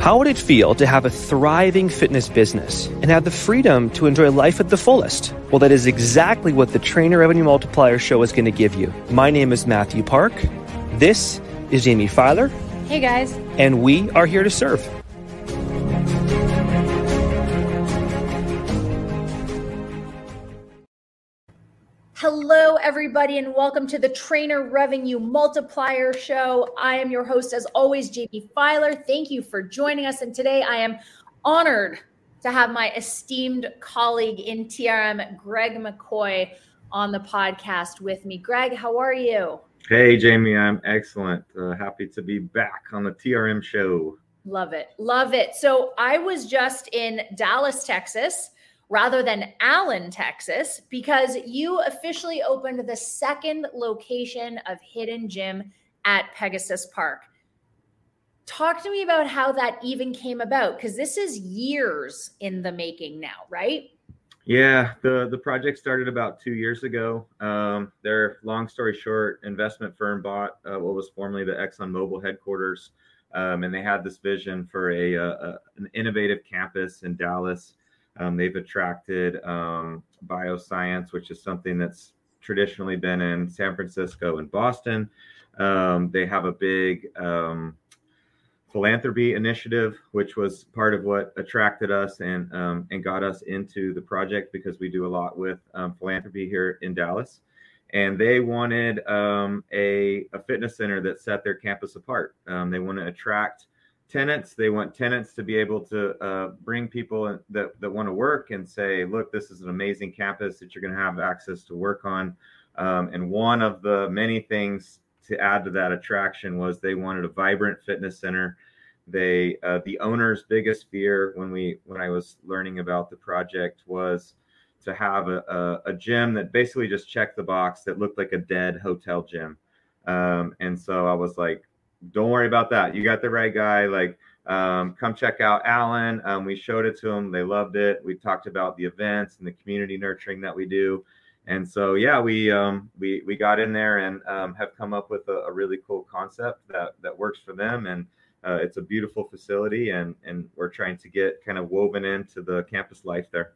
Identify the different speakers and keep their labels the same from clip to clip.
Speaker 1: How would it feel to have a thriving fitness business and have the freedom to enjoy life at the fullest? Well, that is exactly what the Trainer Revenue Multiplier Show is going to give you. My name is Matthew Park. This is Jamie Filer.
Speaker 2: Hey, guys.
Speaker 1: And we are here to serve.
Speaker 2: Everybody, and welcome to the Trainer Revenue Multiplier Show. I am your host, as always, Jamie Filer. Thank you for joining us. And today I am honored to have my esteemed colleague in TRM, Greg McCoy, on the podcast with me. Greg, how are you?
Speaker 3: Hey, Jamie, I'm excellent. Uh, happy to be back on the TRM show.
Speaker 2: Love it. Love it. So I was just in Dallas, Texas rather than Allen, Texas, because you officially opened the second location of Hidden Gym at Pegasus Park. Talk to me about how that even came about because this is years in the making now, right?
Speaker 3: Yeah, the the project started about two years ago. Um, their long story short, investment firm bought uh, what was formerly the Exxon Mobil headquarters, um, and they had this vision for a, a, a, an innovative campus in Dallas um, they've attracted um, bioscience, which is something that's traditionally been in San Francisco and Boston. Um, they have a big um, philanthropy initiative, which was part of what attracted us and um, and got us into the project because we do a lot with um, philanthropy here in Dallas. And they wanted a, a fitness center that set their campus apart. they want to attract tenants they want tenants to be able to uh, bring people that, that want to work and say look this is an amazing campus that you're going to have access to work on. Um, and one of the many things to add to that attraction was they wanted a vibrant fitness center. They uh, the owner's biggest fear when we when i was learning about the project was to have a, a, a gym that basically just checked the box that looked like a dead hotel gym. Um, and so i was like don't worry about that. You got the right guy. Like, um, come check out Allen. Um, we showed it to them. They loved it. We talked about the events and the community nurturing that we do. And so, yeah, we um, we we got in there and um, have come up with a, a, really cool concept that that works for them. And uh, it's a beautiful facility, and and we're trying to get kind of woven into the campus life there.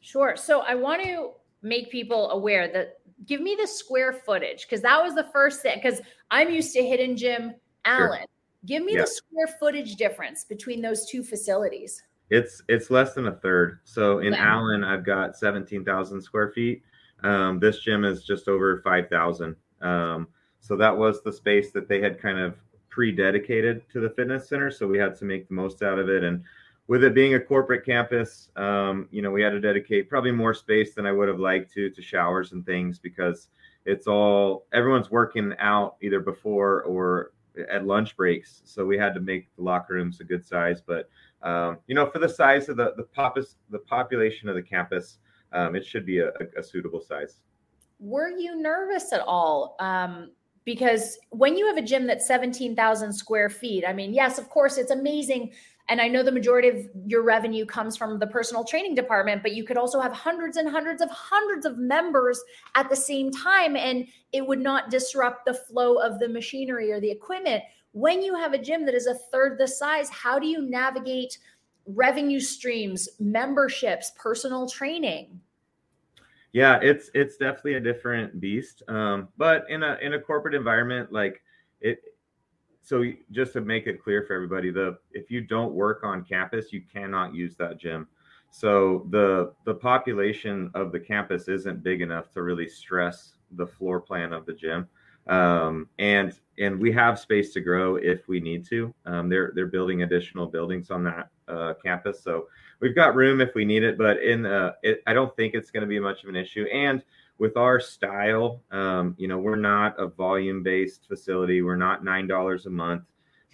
Speaker 2: Sure. So I want to make people aware that give me the square footage because that was the first thing because I'm used to hidden gym Allen. Sure. Give me the square footage difference between those two facilities.
Speaker 3: It's it's less than a third. So in yeah. Allen, I've got seventeen thousand square feet. Um, this gym is just over five thousand. Um, so that was the space that they had kind of pre-dedicated to the fitness center. So we had to make the most out of it. And with it being a corporate campus, um, you know, we had to dedicate probably more space than I would have liked to to showers and things because it's all everyone's working out either before or at lunch breaks. So we had to make the locker rooms a good size. But um, you know, for the size of the the popus, the population of the campus, um, it should be a, a, suitable size.
Speaker 2: Were you nervous at all? Um, because when you have a gym that's 17,000 square feet, I mean, yes, of course, it's amazing and I know the majority of your revenue comes from the personal training department, but you could also have hundreds and hundreds of hundreds of members at the same time, and it would not disrupt the flow of the machinery or the equipment. When you have a gym that is a third the size, how do you navigate revenue streams, memberships, personal training?
Speaker 3: Yeah, it's it's definitely a different beast. Um, but in a in a corporate environment, like it so just to make it clear for everybody the if you don't work on campus you cannot use that gym. So the the population of the campus isn't big enough to really stress the floor plan of the gym. Um, and and we have space to grow if we need to. Um, they're they're building additional buildings on that uh, campus. So we've got room if we need it but in uh, it, i don't think it's going to be much of an issue. And with our style, um, you know, we're not a volume based facility. We're not nine dollars a month.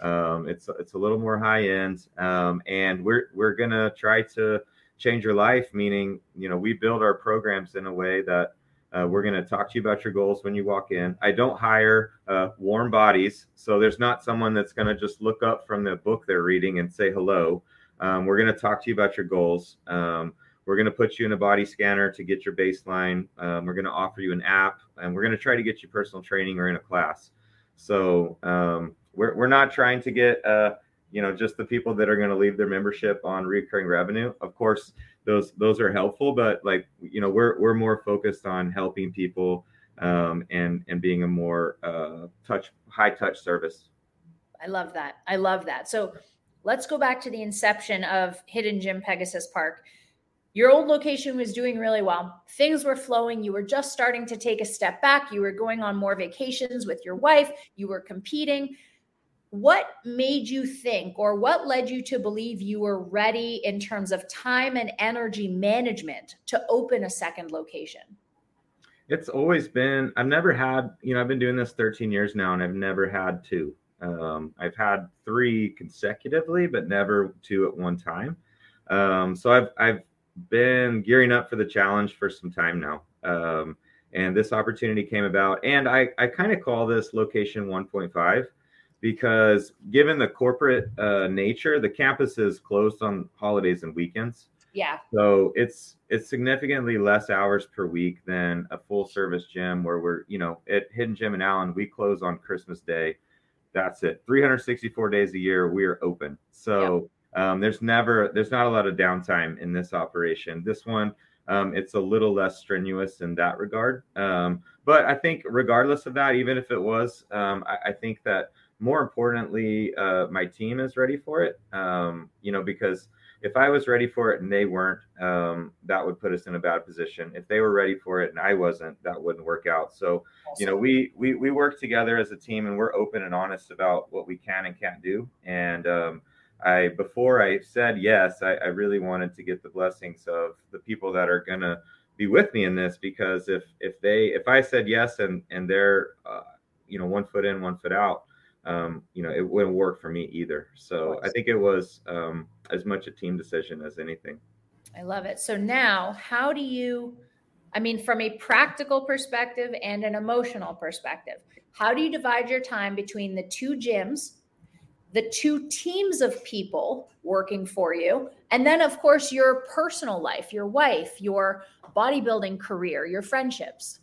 Speaker 3: Um, it's it's a little more high end, um, and we're we're gonna try to change your life. Meaning, you know, we build our programs in a way that uh, we're to talk to you about your goals when you walk in. I don't hire uh, warm bodies, so there's not someone that's to just look up from the book they're reading and say hello. Um, we're to talk to you about your goals. We're going to put you in a body scanner to get your baseline. Um, we're going to offer you an app, and we're going to try to get you personal training or in a class. So um, we're, we're not trying to get uh, you know just the people that are going to leave their membership on recurring revenue. Of course those those are helpful but like you know we're we're more focused on helping people um, and and being a more uh, touch high touch service.
Speaker 2: I love that. I love that. So let's go back to the inception of hidden gym pegasus park your old location was doing really well things were flowing you were just starting to take a step back you were going on more vacations with your wife you were competing what made you think or what led you to believe you were ready in terms of time and energy management to open a second location?
Speaker 3: It's always been, I've never had, you know, I've been doing this 13 years now and I've never had two. Um, I've had three consecutively, but never two at one time. Um, so I've, I've been gearing up for the challenge for some time now. Um, and this opportunity came about. And I, I kind of call this location 1.5 because given the corporate uh, nature, the campus is closed on holidays and weekends.
Speaker 2: Yeah.
Speaker 3: So it's it's significantly less hours per week than a full service gym where we're, you know, at Hidden Gym in Allen, we close on Christmas Day. That's it. 364 days a year, we are open. So yep. Um, there's never there's not a lot of downtime in this operation. This one, um, it's a little less strenuous in that regard. Um, but I think regardless of that, even if it was, um, I, I think that more importantly, uh, my team is ready for it. Um, you know, because if I was ready for it and they weren't, um, that would put us in a bad position. If they were ready for it and I wasn't, that wouldn't work out. So, you know, we we we work together as a team and we're open and honest about what we can and can't do. And um, I before I said yes, I, I really wanted to get the blessings of the people that are gonna be with me in this because if if they if I said yes and and they're uh, you know one foot in one foot out um, you know, it wouldn't work for me either. So I think it was um, as much a team decision as anything.
Speaker 2: I love it. So now, how do you, I mean, from a practical perspective and an emotional perspective, how do you divide your time between the two gyms, the two teams of people working for you, and then, of course, your personal life, your wife, your bodybuilding career, your friendships?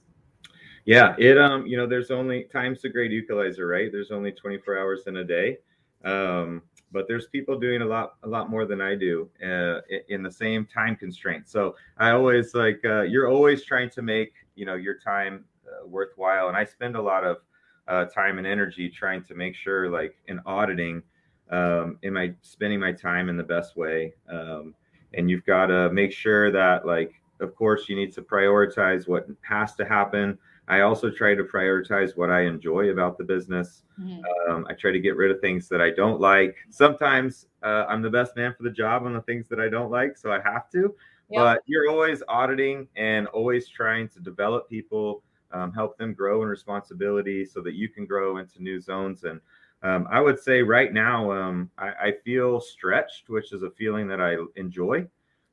Speaker 3: Yeah, it um, you know, there's only time's a great equalizer, right? There's only 24 hours in a day. Um, but there's people doing a lot a lot more than I do uh, in the same time constraint. So I always like uh, you're always trying to make you know your time uh, worthwhile, and I spend a lot of uh, time and energy trying to make sure like in auditing, um, am I spending my time in the best way? Um, and you've got to make sure that like of course you need to prioritize what has to happen I also try to prioritize what I enjoy about the business. Mm-hmm. Um, I try to get rid of things that I don't like. Sometimes uh, I'm the best man for the job on the things that I don't like, so I have to. Yep. But you're always auditing and always trying to develop people, um, help them grow in responsibility so that you can grow into new zones. And um, I would say right now, um, I, I, feel stretched, which is a feeling that I enjoy.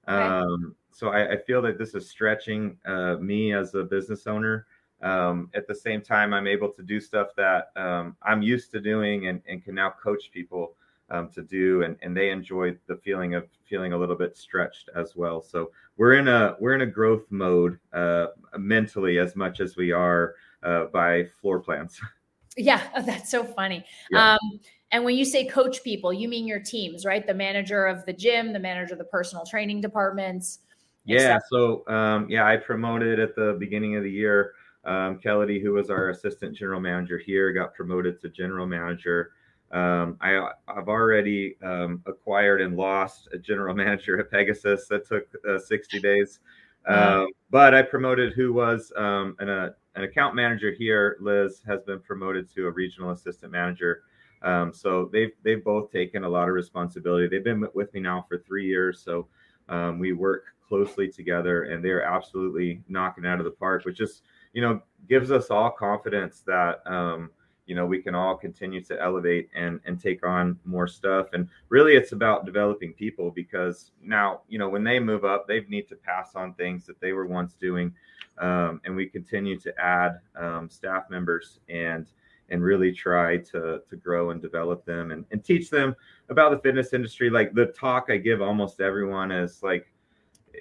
Speaker 3: Um, so I, I, feel that this is stretching uh, me as a business owner um, at the same time, I'm able to do stuff that um, I'm used to doing and, and can now coach people um, to do, and, and they enjoy the feeling of feeling a little bit stretched as well. So we're in a we're in a growth mode uh, mentally as much as we are uh, by floor plans.
Speaker 2: Yeah, that's so funny. Yeah. Um, and when you say coach people, you mean your teams, right? The manager of the gym, the manager of the personal training departments.
Speaker 3: Yeah. So um, yeah, I promoted at the beginning of the year um, Kelly, who was our assistant general manager here, got promoted to general manager. Um, I, have already um, acquired and lost a general manager at Pegasus. That took uh, 60 days. Um, but I promoted who was um, an, uh, an account manager here. Liz has been promoted to a regional assistant manager. Um, so they've they've both taken a lot of responsibility. They've been with me now for three years. So um, we work closely together, and they're absolutely knocking out of the park, which just you know, gives us all confidence that, um, you know, we can all continue to elevate and, and take on more stuff. And really, it's about developing people because now, you know, when they move up, they need to pass on things that they were once doing. Um, and we continue to add um, staff members and and really try to to grow and develop them and, and teach them about the fitness industry. Like the talk I give almost everyone is like,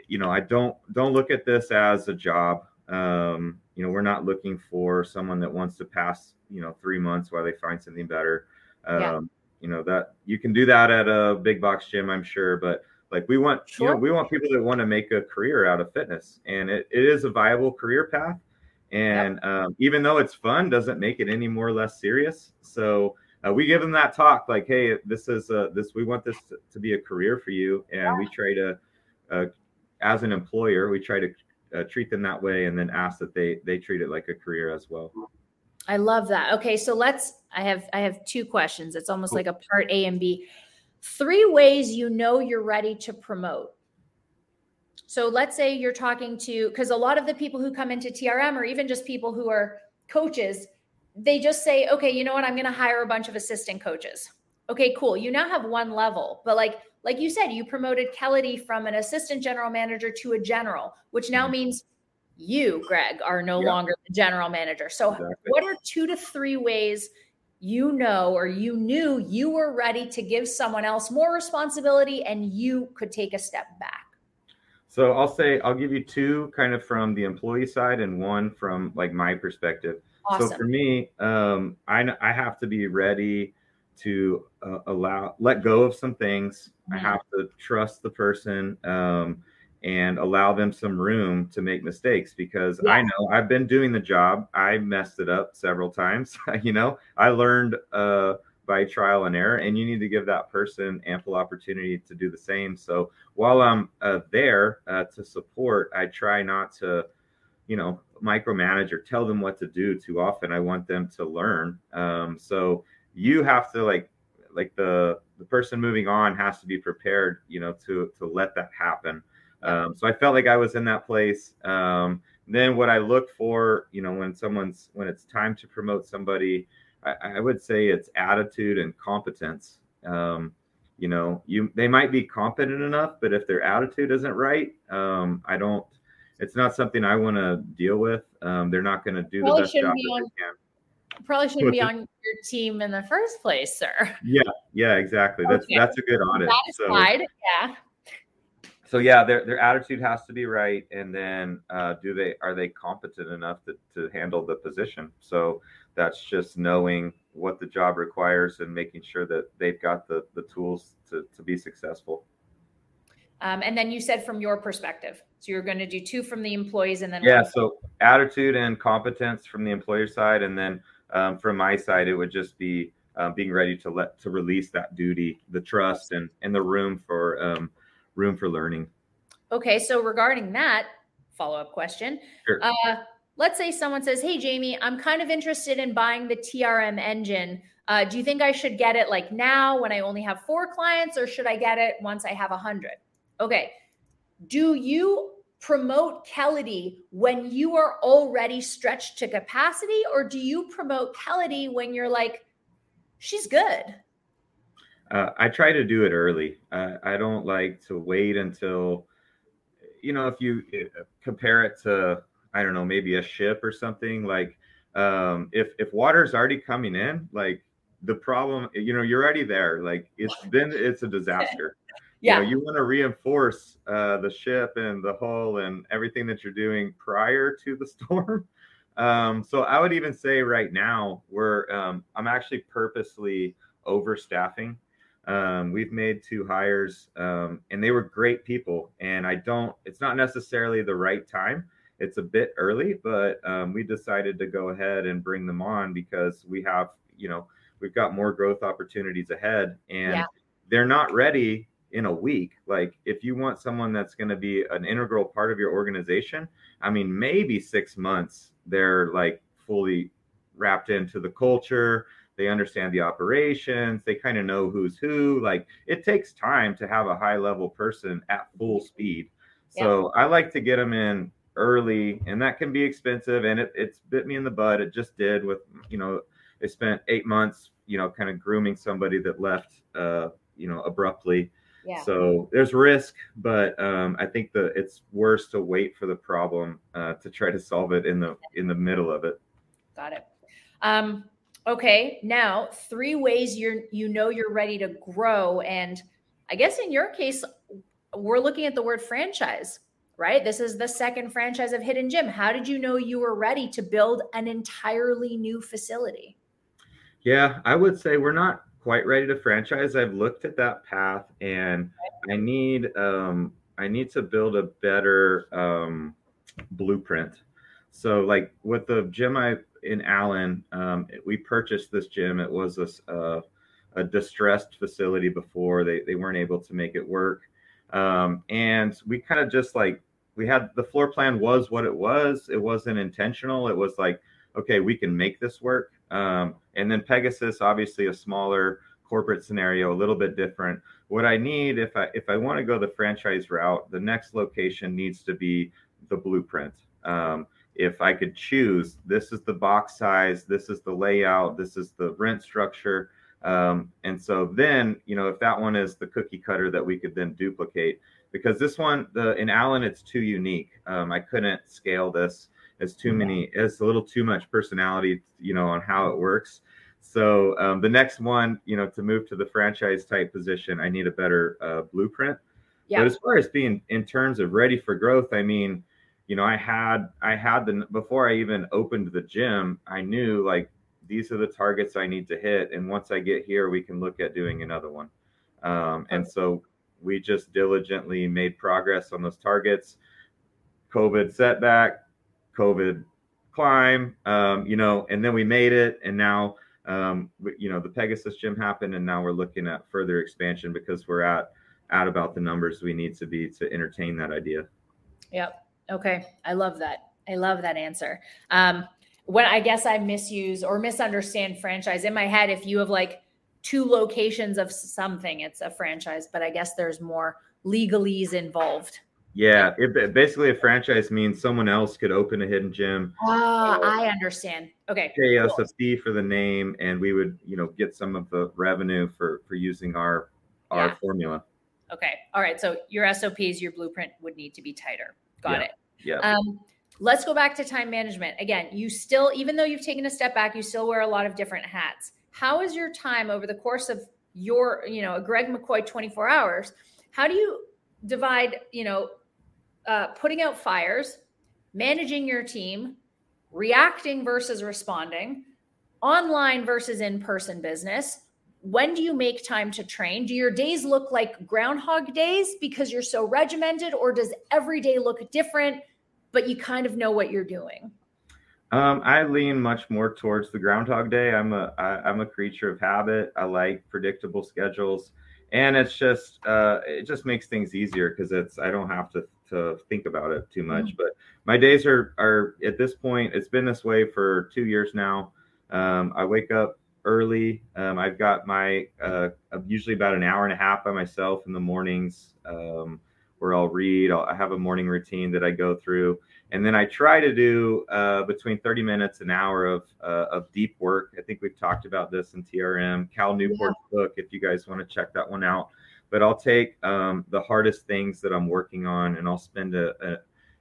Speaker 3: you know, I don't don't look at this as a job. Um, you know, we're not looking for someone that wants to pass, you know, three months while they find something better. Um, yeah. you know that you can do that at a big box gym, I'm sure, but like we want, sure. you know, we want people that want to make a career out of fitness, and it, it is a viable career path. And yep. um, even though it's fun, doesn't make it any more or less serious. So uh, we give them that talk, like, hey, this is a, this. We want this to, to be a career for you, and yeah. we try to, uh, as an employer, we try to uh, treat them that way, and then ask that they they treat it like a career as well.
Speaker 2: I love that. Okay, so let's. I have I have two questions. It's almost cool. like a part A and B. Three ways you know you're ready to promote. So let's say you're talking to because a lot of the people who come into TRM or even just people who are coaches, they just say, okay, you know what? I'm going to hire a bunch of assistant coaches. Okay, cool. You now have one level, but like like you said, you promoted Kelly from an assistant general manager to a general, which now mm-hmm. means you, Greg, are no yeah. longer the general manager. So, exactly. what are two to three ways you know or you knew you were ready to give someone else more responsibility and you could take a step back?
Speaker 3: So, I'll say, I'll give you two kind of from the employee side and one from like my perspective. Awesome. So, for me, um, I, I have to be ready to uh, allow, let go of some things. Mm-hmm. I have to trust the person. Um, and allow them some room to make mistakes because yeah. I know I've been doing the job. I messed it up several times. you know, I learned uh, by trial and error, and you need to give that person ample opportunity to do the same. So while I'm uh, there uh, to support, I try not to, you know, micromanage or tell them what to do too often. I want them to learn. Um, so you have to like, like the the person moving on has to be prepared, you know, to to let that happen. Um, so I felt like I was in that place. Um, then what I look for, you know, when someone's when it's time to promote somebody, I, I would say it's attitude and competence. Um, you know, you they might be competent enough, but if their attitude isn't right, um, I don't. It's not something I want to deal with. Um, they're not going to do probably the best job that on.
Speaker 2: Probably shouldn't be on your team in the first place, sir.
Speaker 3: Yeah, yeah, exactly. That's okay. that's a good audit.
Speaker 2: Satisfied, so, yeah
Speaker 3: so yeah, their their attitude has to be right, and then uh, do they are they competent enough to, to handle the position? So that's just knowing what the job requires and making sure that they've got the the tools to to be successful.
Speaker 2: Um, and then you said from your perspective, so you're going to do two from the employees, and then
Speaker 3: yeah, so attitude and competence from the employer side, and then um, from my side, it would just be uh, being ready to let to release that duty, the trust, and and the room for um, room for learning.
Speaker 2: Okay, so regarding that follow up question, sure. uh, let's say someone says, "Hey, Jamie, I'm kind of interested in buying the TRM engine. Uh, do you think I should get it like now when I only have four clients, or should I get it once I have a hundred? Okay, do you promote Kelly when you are already stretched to capacity, or do you promote Kelly when you're like, she's good?
Speaker 3: Uh, I try to do it early. Uh, I don't like to wait until, you know, if you uh, compare it to, I don't know, maybe a ship or something. Like, um, if if water's already coming in, like the problem, you know, you're already there. Like it's been, it's a disaster. yeah. You, know, you want to reinforce uh, the ship and the hull and everything that you're doing prior to the storm. Um, so I would even say right now we're, um, I'm actually purposely overstaffing um, we've made two hires, um, and they were great people. And I don't, it's not necessarily the right time. It's a bit early, but um, we decided to go ahead and bring them on because we have, you know, we've got more growth opportunities ahead, and yeah. they're not ready in a week. Like, if you want someone that's going to be an integral part of your organization, I mean, maybe six months, they're like fully wrapped into the culture they understand the operations they kind of know who's who like it takes time to have a high level person at full speed so yeah. i like to get them in early and that can be expensive and it, it's bit me in the butt it just did with you know they spent eight months you know kind of grooming somebody that left uh you know abruptly yeah. So there's risk, but um, I think that it's worse to wait for the problem uh, to try to solve it in the in the middle of it.
Speaker 2: Got it. Um, Okay, now three ways you're you know you're ready to grow. And I guess in your case, we're looking at the word franchise, right? This is the second franchise of Hidden Gym. How did you know you were ready to build an entirely new facility?
Speaker 3: Yeah, I would say we're not quite ready to franchise. I've looked at that path, and I need um, I need to build a better um, blueprint. So, like with the gym I in Allen, um, we purchased this gym. It was a, a, a distressed facility before they they weren't able to make it work, um, and we kind of just like we had the floor plan was what it was. It wasn't intentional. It was like okay, we can make this work. Um, and then Pegasus, obviously a smaller corporate scenario, a little bit different. What I need, if I if I want to go the franchise route, the next location needs to be the blueprint. Um, if I could choose, this is the box size, this is the layout, this is the rent structure. Um, and so then, you know, if that one is the cookie cutter that we could then duplicate, because this one, the in Allen, it's too unique. Um, I couldn't scale this. It's too many. It's a little too much personality, you know, on how it works. So um, the next one, you know, to move to the franchise type position, I need a better uh, blueprint. Yeah. But as far as being in terms of ready for growth, I mean, you know, I had I had the before I even opened the gym, I knew like these are the targets I need to hit, and once I get here, we can look at doing another one. Um, and so we just diligently made progress on those targets. COVID setback, COVID climb, um, you know, and then we made it, and now, um, you know, the Pegasus gym happened, and now we're looking at further expansion because we're at at about the numbers we need to be to entertain that idea.
Speaker 2: Yep. Okay. I love that. I love that answer. Um, when I guess I misuse or misunderstand franchise in my head, if you have like two locations of something, it's a franchise, but I guess there's more legalese involved.
Speaker 3: Yeah, it, basically a franchise means someone else could open a hidden gym.
Speaker 2: Ah, I understand. Okay,
Speaker 3: pay cool. us a fee for the name, and we would, you know, get some of the revenue for for using our our yeah. formula.
Speaker 2: Okay, all right. So your SOPs, your blueprint would need to be tighter. Got
Speaker 3: yeah.
Speaker 2: it.
Speaker 3: Yeah.
Speaker 2: Um, let's go back to time management again. You still, even though you've taken a step back, you still wear a lot of different hats. How is your time over the course of your, you know, Greg McCoy 24 hours? How do you divide, you know, uh, putting out fires, managing your team, reacting versus responding, online versus in person business. When do you make time to train? Do your days look like groundhog days because you're so regimented, or does every day look different, but you kind of know what you're doing?
Speaker 3: Um, I lean much more towards the groundhog day. I'm a I, I'm a creature of habit. I like predictable schedules, and it's just uh, it just makes things easier because it's I don't have to to think about it too much. Mm-hmm. But my days are are at this point. It's been this way for two years now. Um, I wake up early. Um, I've got my uh, usually about an hour and a half by myself in the mornings um, where I'll read. I'll, I have a morning routine that I go through, and then I try to do uh, between 30 minutes an hour of uh, of deep work. I think we've talked about this in TRM. Cal Newport's yeah. book, if you guys want to check that one out but I'll take um, the hardest things that I'm working on and I'll spend a, a,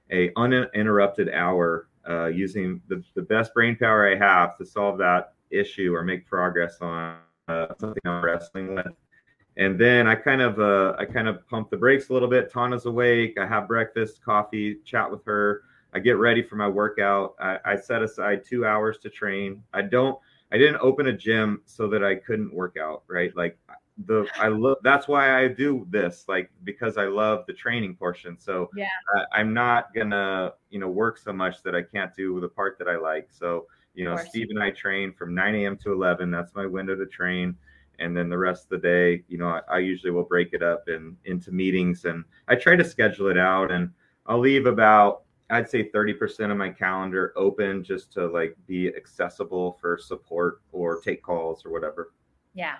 Speaker 3: a uninterrupted hour uh, using the, the best brain power I have to solve that issue or make progress on uh, something I'm wrestling with. And then I kind of uh, I kind of pump the brakes a little bit. Tana's awake. I have breakfast, coffee, chat with her. I get ready for my workout. I, I set aside two hours to train. I don't. I didn't open a gym so that I couldn't work out. Right. Like the I love that's why I do this like because I love the training portion. So
Speaker 2: yeah,
Speaker 3: uh, I'm not gonna you know work so much that I can't do the part that I like. So you know, Steve and I train from 9 a.m. to 11. That's my window to train. And then the rest of the day, you know, I, I usually will break it up in into meetings and I try to schedule it out and I'll leave about I'd say 30% of my calendar open just to like be accessible for support or take calls or whatever.
Speaker 2: Yeah.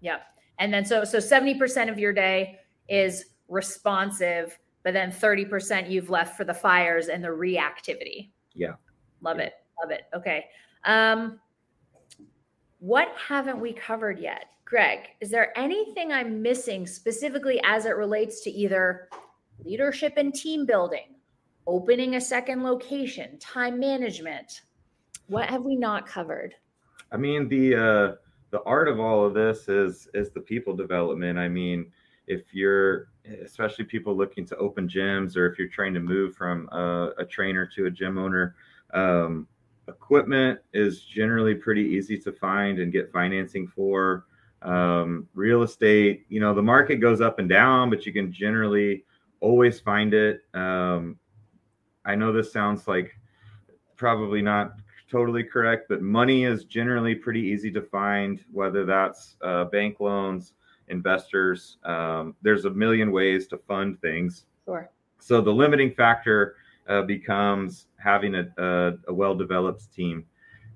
Speaker 2: Yep. And then so so 70% of your day is responsive, but then 30% you've left for the fires and the reactivity.
Speaker 3: Yeah.
Speaker 2: Love
Speaker 3: yeah.
Speaker 2: it. Love it. Okay. Um what haven't we covered yet? Greg, is there anything I'm missing specifically as it relates to either leadership and team building, opening a second location, time management? What have we not covered?
Speaker 3: I mean, the uh the art of all of this is is the people development. I mean, if you're especially people looking to open gyms or if you're trying to move from a, a trainer to a gym owner, um, equipment is generally pretty easy to find and get financing for. um, real estate. You know, the market goes up and down, but you can generally always find it. Um, I know this sounds like probably not totally correct, but money is generally pretty easy to find, whether that's uh, bank loans, investors. Um, there's a million ways to fund things.
Speaker 2: Sure.
Speaker 3: So the limiting factor uh, becomes having a, a, a well developed team.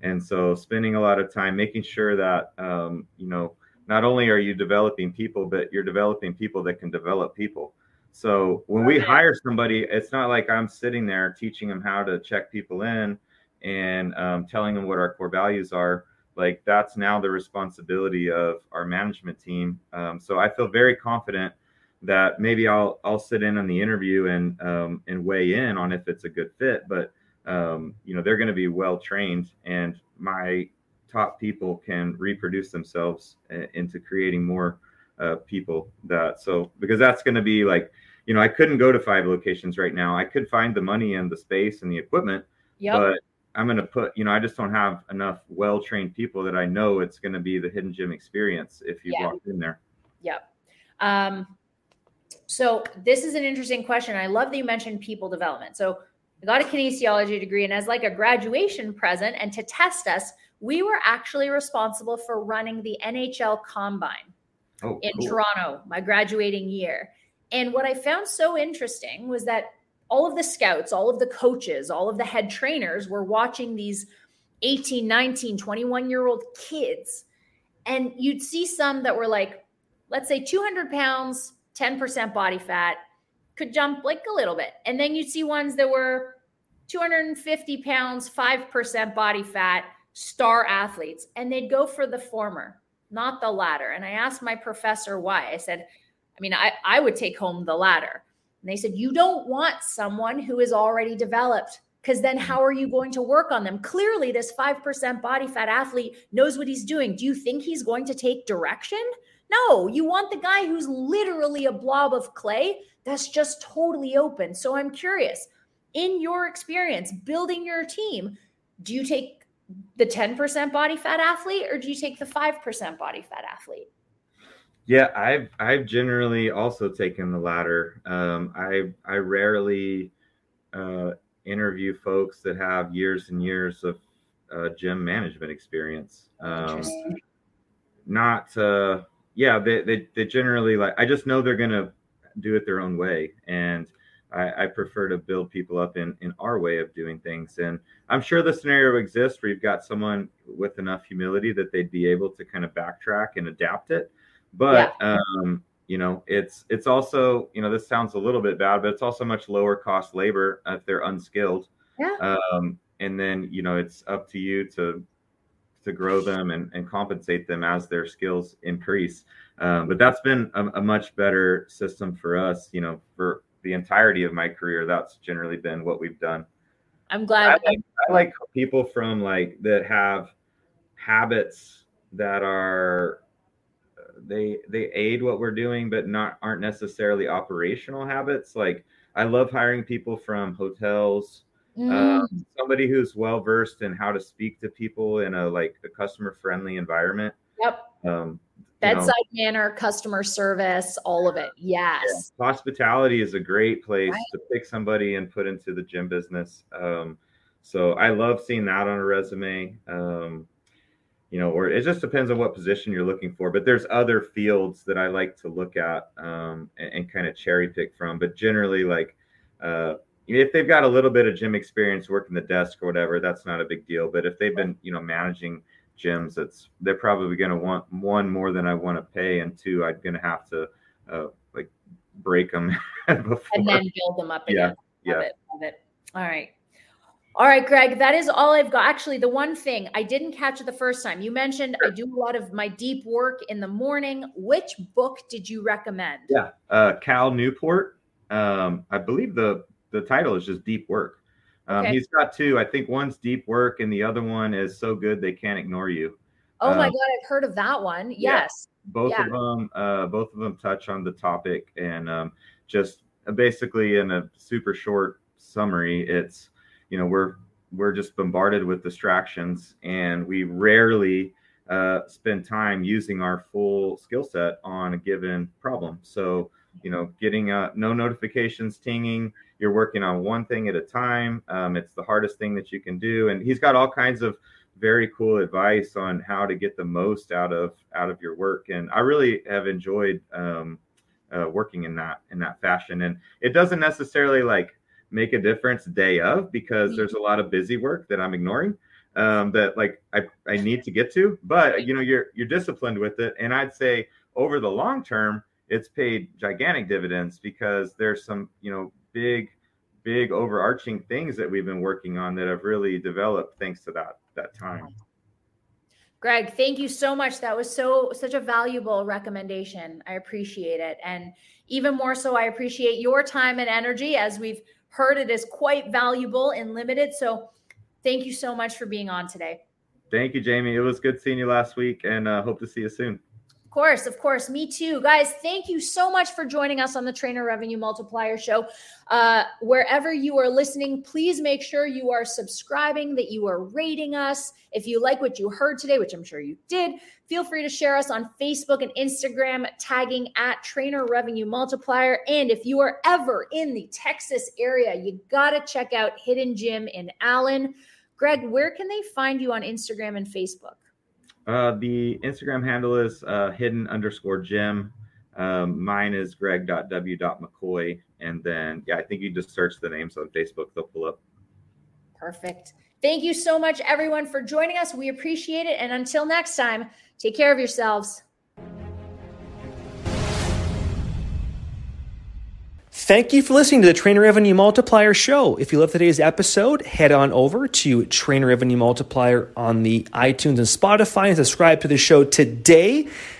Speaker 3: And so spending a lot of time making sure that, um, you know, not only are you developing people, but you're developing people that can develop people. So when we hire somebody, it's not like I'm sitting there teaching them how to check people in and um, telling them what our core values are. Like that's now the responsibility of our management team. Um, so I feel very confident that maybe I'll I'll sit in on the interview and um, and weigh in on if it's a good fit. But um, you know they're going to be well trained, and my top people can reproduce themselves uh, into creating more uh, people that so because that's going to be like you know i couldn't go to five locations right now i could find the money and the space and the equipment yep. but i'm going to put you know i just don't have enough well trained people that i know it's going to be the hidden gym experience if you yeah. walk in there
Speaker 2: yep um, so this is an interesting question i love that you mentioned people development so I got a kinesiology degree, and as like a graduation present, and to test us, we were actually responsible for running the NHL Combine oh, in cool. Toronto, my graduating year. And what I found so interesting was that all of the scouts, all of the coaches, all of the head trainers were watching these 18, 19, 21 year old kids. And you'd see some that were like, let's say 200 pounds, 10% body fat, could jump like a little bit. And then you'd see ones that were 250 pounds, 5% body fat, star athletes, and they'd go for the former, not the latter. And I asked my professor why. I said, I mean, I, I would take home the latter. And they said, You don't want someone who is already developed because then how are you going to work on them? Clearly, this 5% body fat athlete knows what he's doing. Do you think he's going to take direction? No, you want the guy who's literally a blob of clay that's just totally open. So I'm curious, in your experience building your team, do you take the 10% body fat athlete or do you take the 5% body fat athlete?
Speaker 3: Yeah, I've I've generally also taken the latter. Um, I I rarely uh, interview folks that have years and years of uh, gym management experience. Um, not uh, yeah, they, they they generally like. I just know they're gonna do it their own way, and I, I, prefer to build people up in in our way of doing things. And I'm sure the scenario exists where you've got someone with enough humility that they'd be able to kind of backtrack and adapt it. But yeah. um, you know, it's it's also you know this sounds a little bit bad, but it's also much lower cost labor if they're unskilled.
Speaker 2: Yeah.
Speaker 3: Um, and then you know it's up to you to to grow them and, and compensate them as their skills increase. Um, but that's been a, a, much better system for us, you know, for the entirety of my career. That's generally been what we've done.
Speaker 2: I'm glad.
Speaker 3: I like, I like people from like that have habits that are they they aid what we're doing, but not aren't necessarily operational habits. Like I love hiring people from hotels, mm. um, somebody who's well versed in how to speak to people in a like a customer friendly environment.
Speaker 2: Yep. Um, bedside know, manner, customer service, all of it. Yes.
Speaker 3: Yeah. Hospitality is a great place right. to pick somebody and put into the gym business. Um, so I love seeing that on a resume. Um, you know, or it just depends on what position you're looking for. But there's other fields that I like to look at um, and, and kind of cherry pick from. But generally, like uh, if they've got a little bit of gym experience working the desk or whatever, that's not a big deal. But if they've been, you know, managing gyms, it's they're probably going to want one more than I want to pay, and two, I'm going to have to uh, like break them
Speaker 2: before. and then build them up
Speaker 3: again. Yeah,
Speaker 2: love yeah. It, love it. All right. All right, Greg, that is all I've got. Actually, the one thing I didn't catch it the first time you mentioned sure. I do a lot of my deep work in the morning. Which book did you recommend?
Speaker 3: Yeah, uh, Cal Newport. Um, I believe the the title is just Deep Work. Um, okay. He's got two. I think one's deep work, and the other one is so good they can't ignore you.
Speaker 2: Oh um, my god, I've heard of that one. Yes. Yeah,
Speaker 3: both
Speaker 2: yeah.
Speaker 3: of them, uh, both of them touch on the topic, and um, just uh, basically in a super short summary, it's you know we're we're just bombarded with distractions, and we rarely uh, spend time using our full skill set on a given problem. So, you know, getting uh, no notifications tinging, you're working on one thing at a time. Um, it's the hardest thing that you can do. And he's got all kinds of very cool advice on how to get the most out of out of your work. And I really have enjoyed um, uh, working in that in that fashion. And it doesn't necessarily like make a difference day of because mm-hmm. there's a lot of busy work that I'm ignoring um, that like I, I need to get to. But you know, you're you're disciplined with it, and I'd say over the long term, it's paid gigantic dividends because there's some you know big big overarching things that we've been working on that have really developed thanks to that that time.
Speaker 2: Greg, thank you so much. That was so such a valuable recommendation. I appreciate it. And even more so, I appreciate your time and energy as we've heard it is quite valuable and limited. So Thank you so much for being on today.
Speaker 3: Thank you, Jamie. It was good seeing you last week and uh, hope to see you soon.
Speaker 2: Course, of course. Me too. Guys, thank you so much for joining us on the Trainer Revenue Multiplier Show. Uh, wherever you are listening, please make sure you are subscribing, that you are rating us. If you like what you heard today, which I'm sure you did, feel free to share us on Facebook and Instagram, tagging at Trainer Revenue Multiplier. And if you are ever in the Texas area, you got to check out Hidden Gym in Allen. Greg, where can they find you on Instagram and Facebook?
Speaker 3: Uh, the Instagram handle is uh, hidden underscore gym. Um, mine is greg.w.mccoy. And then, yeah, I think you just search the names on Facebook, they'll pull up.
Speaker 2: Perfect. Thank you so much, everyone, for joining us. We appreciate it. And until next time, take care of yourselves.
Speaker 1: Thank you for listening to the Trainer Revenue Multiplier Show. If you love today's episode, head on over to Trainer Revenue Multiplier on the iTunes and Spotify and subscribe to the show today.